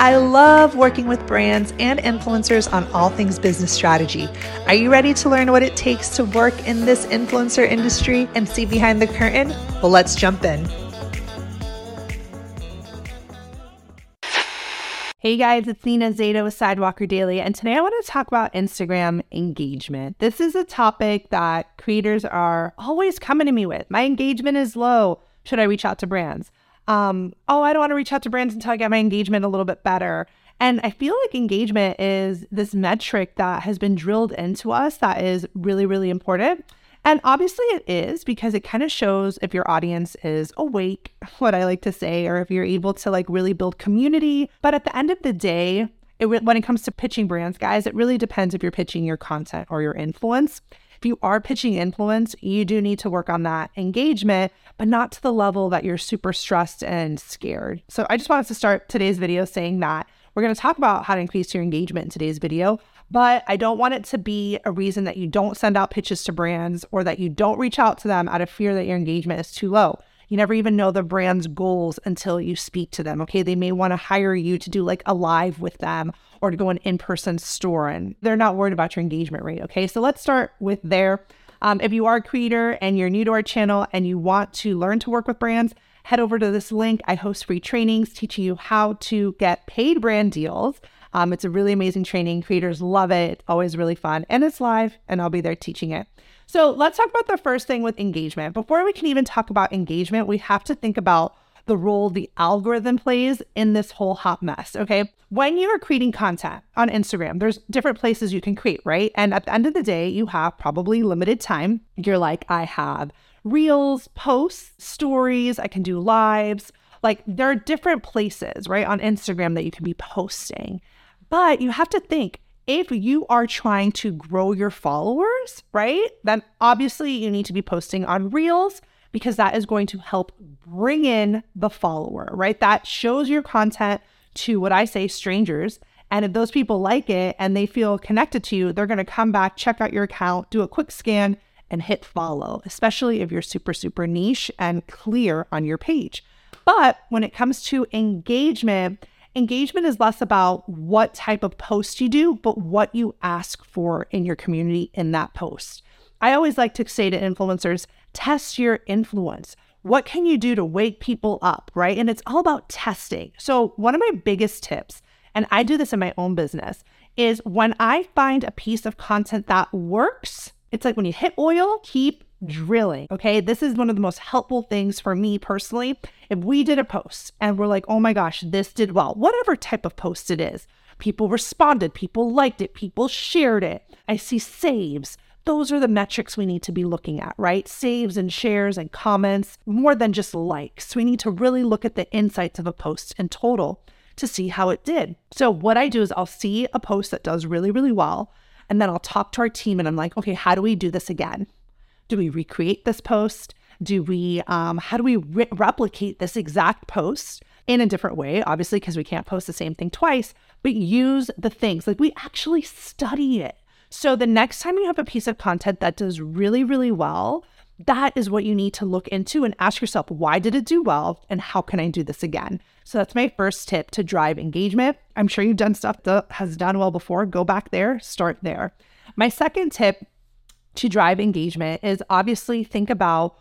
I love working with brands and influencers on all things business strategy. Are you ready to learn what it takes to work in this influencer industry and see behind the curtain? Well, let's jump in. Hey guys, it's Nina Zeta with Sidewalker Daily, and today I want to talk about Instagram engagement. This is a topic that creators are always coming to me with. My engagement is low. Should I reach out to brands? Um, oh, I don't want to reach out to brands until I get my engagement a little bit better. And I feel like engagement is this metric that has been drilled into us that is really, really important. And obviously it is because it kind of shows if your audience is awake, what I like to say, or if you're able to like really build community. But at the end of the day, it, when it comes to pitching brands, guys, it really depends if you're pitching your content or your influence. If you are pitching influence, you do need to work on that engagement, but not to the level that you're super stressed and scared. So I just wanted to start today's video saying that we're going to talk about how to increase your engagement in today's video, but I don't want it to be a reason that you don't send out pitches to brands or that you don't reach out to them out of fear that your engagement is too low. You never even know the brand's goals until you speak to them. Okay. They may want to hire you to do like a live with them or to go an in person store, and they're not worried about your engagement rate. Okay. So let's start with there. Um, if you are a creator and you're new to our channel and you want to learn to work with brands, head over to this link. I host free trainings teaching you how to get paid brand deals. Um, it's a really amazing training. Creators love it. It's always really fun. And it's live, and I'll be there teaching it. So let's talk about the first thing with engagement. Before we can even talk about engagement, we have to think about the role the algorithm plays in this whole hot mess. Okay. When you are creating content on Instagram, there's different places you can create, right? And at the end of the day, you have probably limited time. You're like, I have reels, posts, stories, I can do lives. Like there are different places, right, on Instagram that you can be posting. But you have to think if you are trying to grow your followers, right, then obviously you need to be posting on Reels because that is going to help bring in the follower, right? That shows your content to what I say strangers. And if those people like it and they feel connected to you, they're going to come back, check out your account, do a quick scan, and hit follow, especially if you're super, super niche and clear on your page. But when it comes to engagement, Engagement is less about what type of post you do, but what you ask for in your community in that post. I always like to say to influencers, test your influence. What can you do to wake people up, right? And it's all about testing. So, one of my biggest tips, and I do this in my own business, is when I find a piece of content that works, it's like when you hit oil, keep drilling. Okay. This is one of the most helpful things for me personally. If we did a post and we're like, oh my gosh, this did well, whatever type of post it is, people responded, people liked it, people shared it. I see saves. Those are the metrics we need to be looking at, right? Saves and shares and comments, more than just likes. We need to really look at the insights of a post in total to see how it did. So, what I do is I'll see a post that does really, really well. And then I'll talk to our team and I'm like, okay, how do we do this again? Do we recreate this post? Do we, um, how do we re- replicate this exact post in a different way? Obviously, because we can't post the same thing twice, but use the things like we actually study it. So the next time you have a piece of content that does really, really well, that is what you need to look into and ask yourself, why did it do well? And how can I do this again? So that's my first tip to drive engagement. I'm sure you've done stuff that has done well before. Go back there, start there. My second tip to drive engagement is obviously think about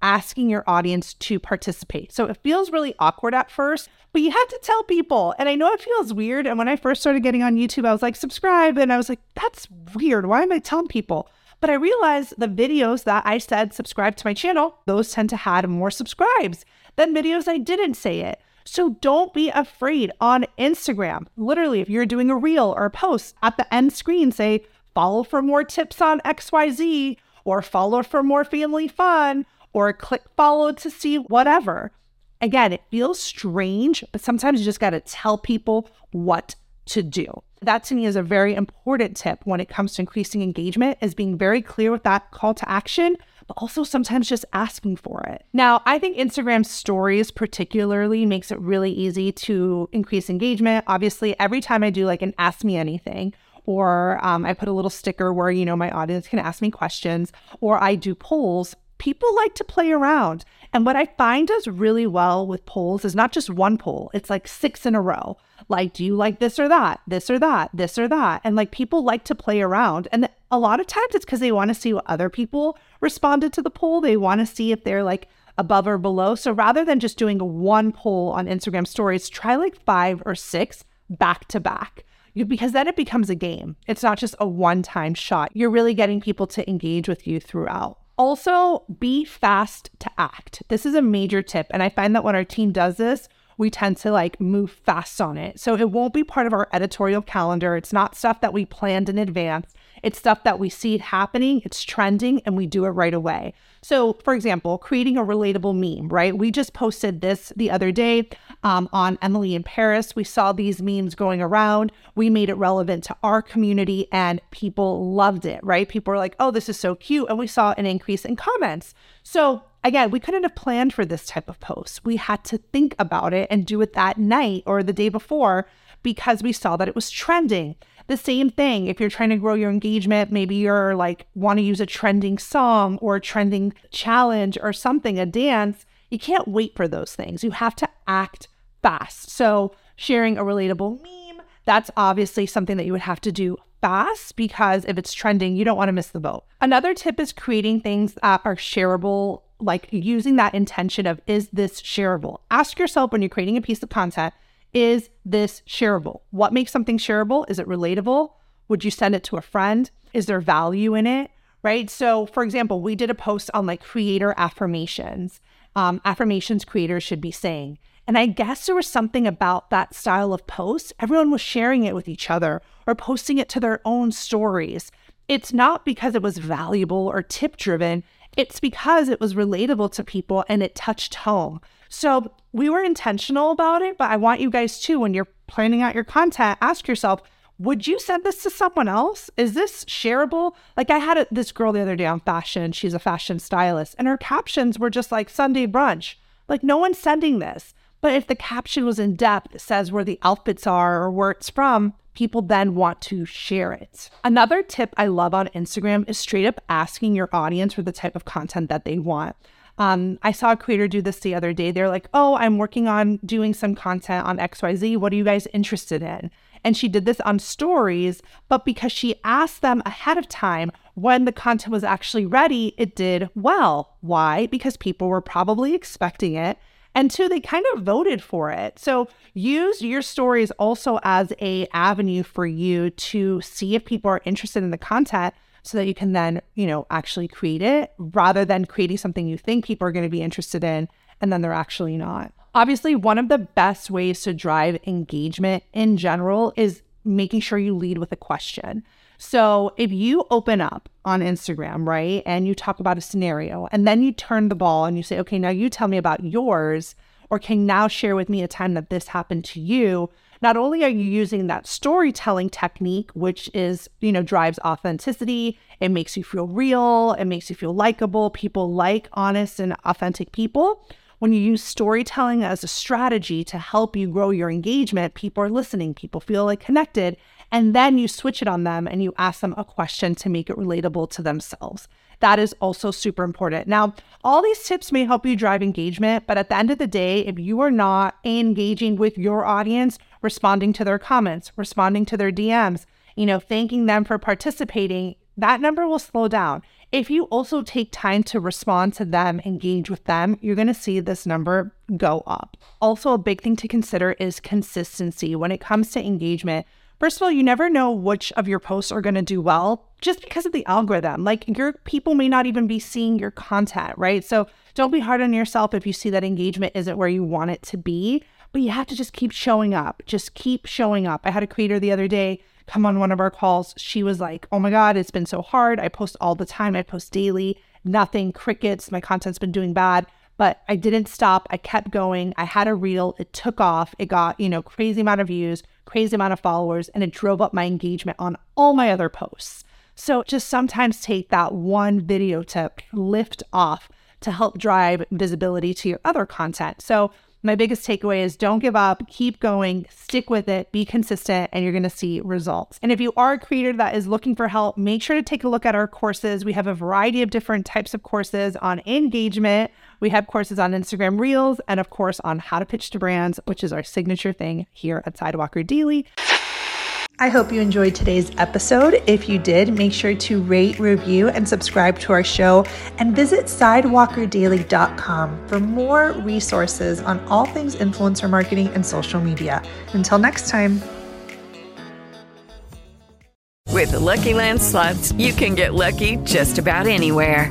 asking your audience to participate. So it feels really awkward at first, but you have to tell people. And I know it feels weird. And when I first started getting on YouTube, I was like, subscribe. And I was like, that's weird. Why am I telling people? But I realized the videos that I said subscribe to my channel, those tend to have more subscribes than videos I didn't say it. So don't be afraid on Instagram. Literally, if you're doing a reel or a post at the end screen, say, follow for more tips on XYZ or follow for more family fun, or click follow to see whatever. Again, it feels strange, but sometimes you just got to tell people what to do. That to me is a very important tip when it comes to increasing engagement is being very clear with that call to action, but also sometimes just asking for it. Now, I think Instagram stories particularly makes it really easy to increase engagement. Obviously, every time I do like an ask me anything, or um, I put a little sticker where, you know, my audience can ask me questions, or I do polls, people like to play around. And what I find does really well with polls is not just one poll, it's like six in a row. Like, do you like this or that, this or that, this or that? And like people like to play around. And a lot of times it's because they want to see what other people responded to the poll. They want to see if they're like above or below. So rather than just doing one poll on Instagram stories, try like five or six back to back because then it becomes a game. It's not just a one time shot. You're really getting people to engage with you throughout. Also, be fast to act. This is a major tip. And I find that when our team does this, we tend to like move fast on it. So it won't be part of our editorial calendar. It's not stuff that we planned in advance. It's stuff that we see happening, it's trending, and we do it right away. So, for example, creating a relatable meme, right? We just posted this the other day um, on Emily in Paris. We saw these memes going around. We made it relevant to our community, and people loved it, right? People were like, oh, this is so cute. And we saw an increase in comments. So, again, we couldn't have planned for this type of post. We had to think about it and do it that night or the day before because we saw that it was trending. The same thing if you're trying to grow your engagement, maybe you're like want to use a trending song or a trending challenge or something, a dance, you can't wait for those things. You have to act fast. So, sharing a relatable meme, that's obviously something that you would have to do fast because if it's trending, you don't want to miss the boat. Another tip is creating things that are shareable, like using that intention of, is this shareable? Ask yourself when you're creating a piece of content, is this shareable? What makes something shareable? Is it relatable? Would you send it to a friend? Is there value in it? Right. So, for example, we did a post on like creator affirmations. Um, affirmations creators should be saying. And I guess there was something about that style of post. Everyone was sharing it with each other or posting it to their own stories. It's not because it was valuable or tip driven, it's because it was relatable to people and it touched home. So we were intentional about it, but I want you guys too, when you're planning out your content, ask yourself, would you send this to someone else? Is this shareable? Like I had a, this girl the other day on fashion. She's a fashion stylist, and her captions were just like Sunday brunch. Like no one's sending this. But if the caption was in depth, says where the outfits are or where it's from, people then want to share it. Another tip I love on Instagram is straight up asking your audience for the type of content that they want. Um, I saw a creator do this the other day. They're like, oh, I'm working on doing some content on XYZ. What are you guys interested in? And she did this on stories, but because she asked them ahead of time when the content was actually ready, it did well. Why? Because people were probably expecting it. And two, they kind of voted for it. So use your stories also as a avenue for you to see if people are interested in the content so that you can then, you know, actually create it rather than creating something you think people are going to be interested in and then they're actually not. Obviously, one of the best ways to drive engagement in general is making sure you lead with a question. So if you open up on Instagram, right, and you talk about a scenario and then you turn the ball and you say, okay, now you tell me about yours, or can now share with me a time that this happened to you, not only are you using that storytelling technique, which is, you know, drives authenticity, it makes you feel real, it makes you feel likable. People like honest and authentic people. When you use storytelling as a strategy to help you grow your engagement, people are listening, people feel like connected, and then you switch it on them and you ask them a question to make it relatable to themselves. That is also super important. Now, all these tips may help you drive engagement, but at the end of the day, if you are not engaging with your audience, responding to their comments, responding to their DMs, you know, thanking them for participating, that number will slow down. If you also take time to respond to them, engage with them, you're going to see this number go up. Also, a big thing to consider is consistency when it comes to engagement. First of all, you never know which of your posts are going to do well just because of the algorithm. Like your people may not even be seeing your content, right? So don't be hard on yourself if you see that engagement isn't where you want it to be, but you have to just keep showing up. Just keep showing up. I had a creator the other day come on one of our calls. She was like, Oh my God, it's been so hard. I post all the time, I post daily, nothing, crickets. My content's been doing bad. But I didn't stop. I kept going. I had a reel. It took off. It got, you know, crazy amount of views, crazy amount of followers, and it drove up my engagement on all my other posts. So just sometimes take that one video to lift off to help drive visibility to your other content. So my biggest takeaway is don't give up, keep going, stick with it, be consistent, and you're going to see results. And if you are a creator that is looking for help, make sure to take a look at our courses. We have a variety of different types of courses on engagement. We have courses on Instagram Reels, and of course, on how to pitch to brands, which is our signature thing here at Sidewalker Daily. I hope you enjoyed today's episode. If you did, make sure to rate, review, and subscribe to our show and visit sidewalkerdaily.com for more resources on all things influencer marketing and social media. Until next time. With the Lucky Land slots, you can get lucky just about anywhere.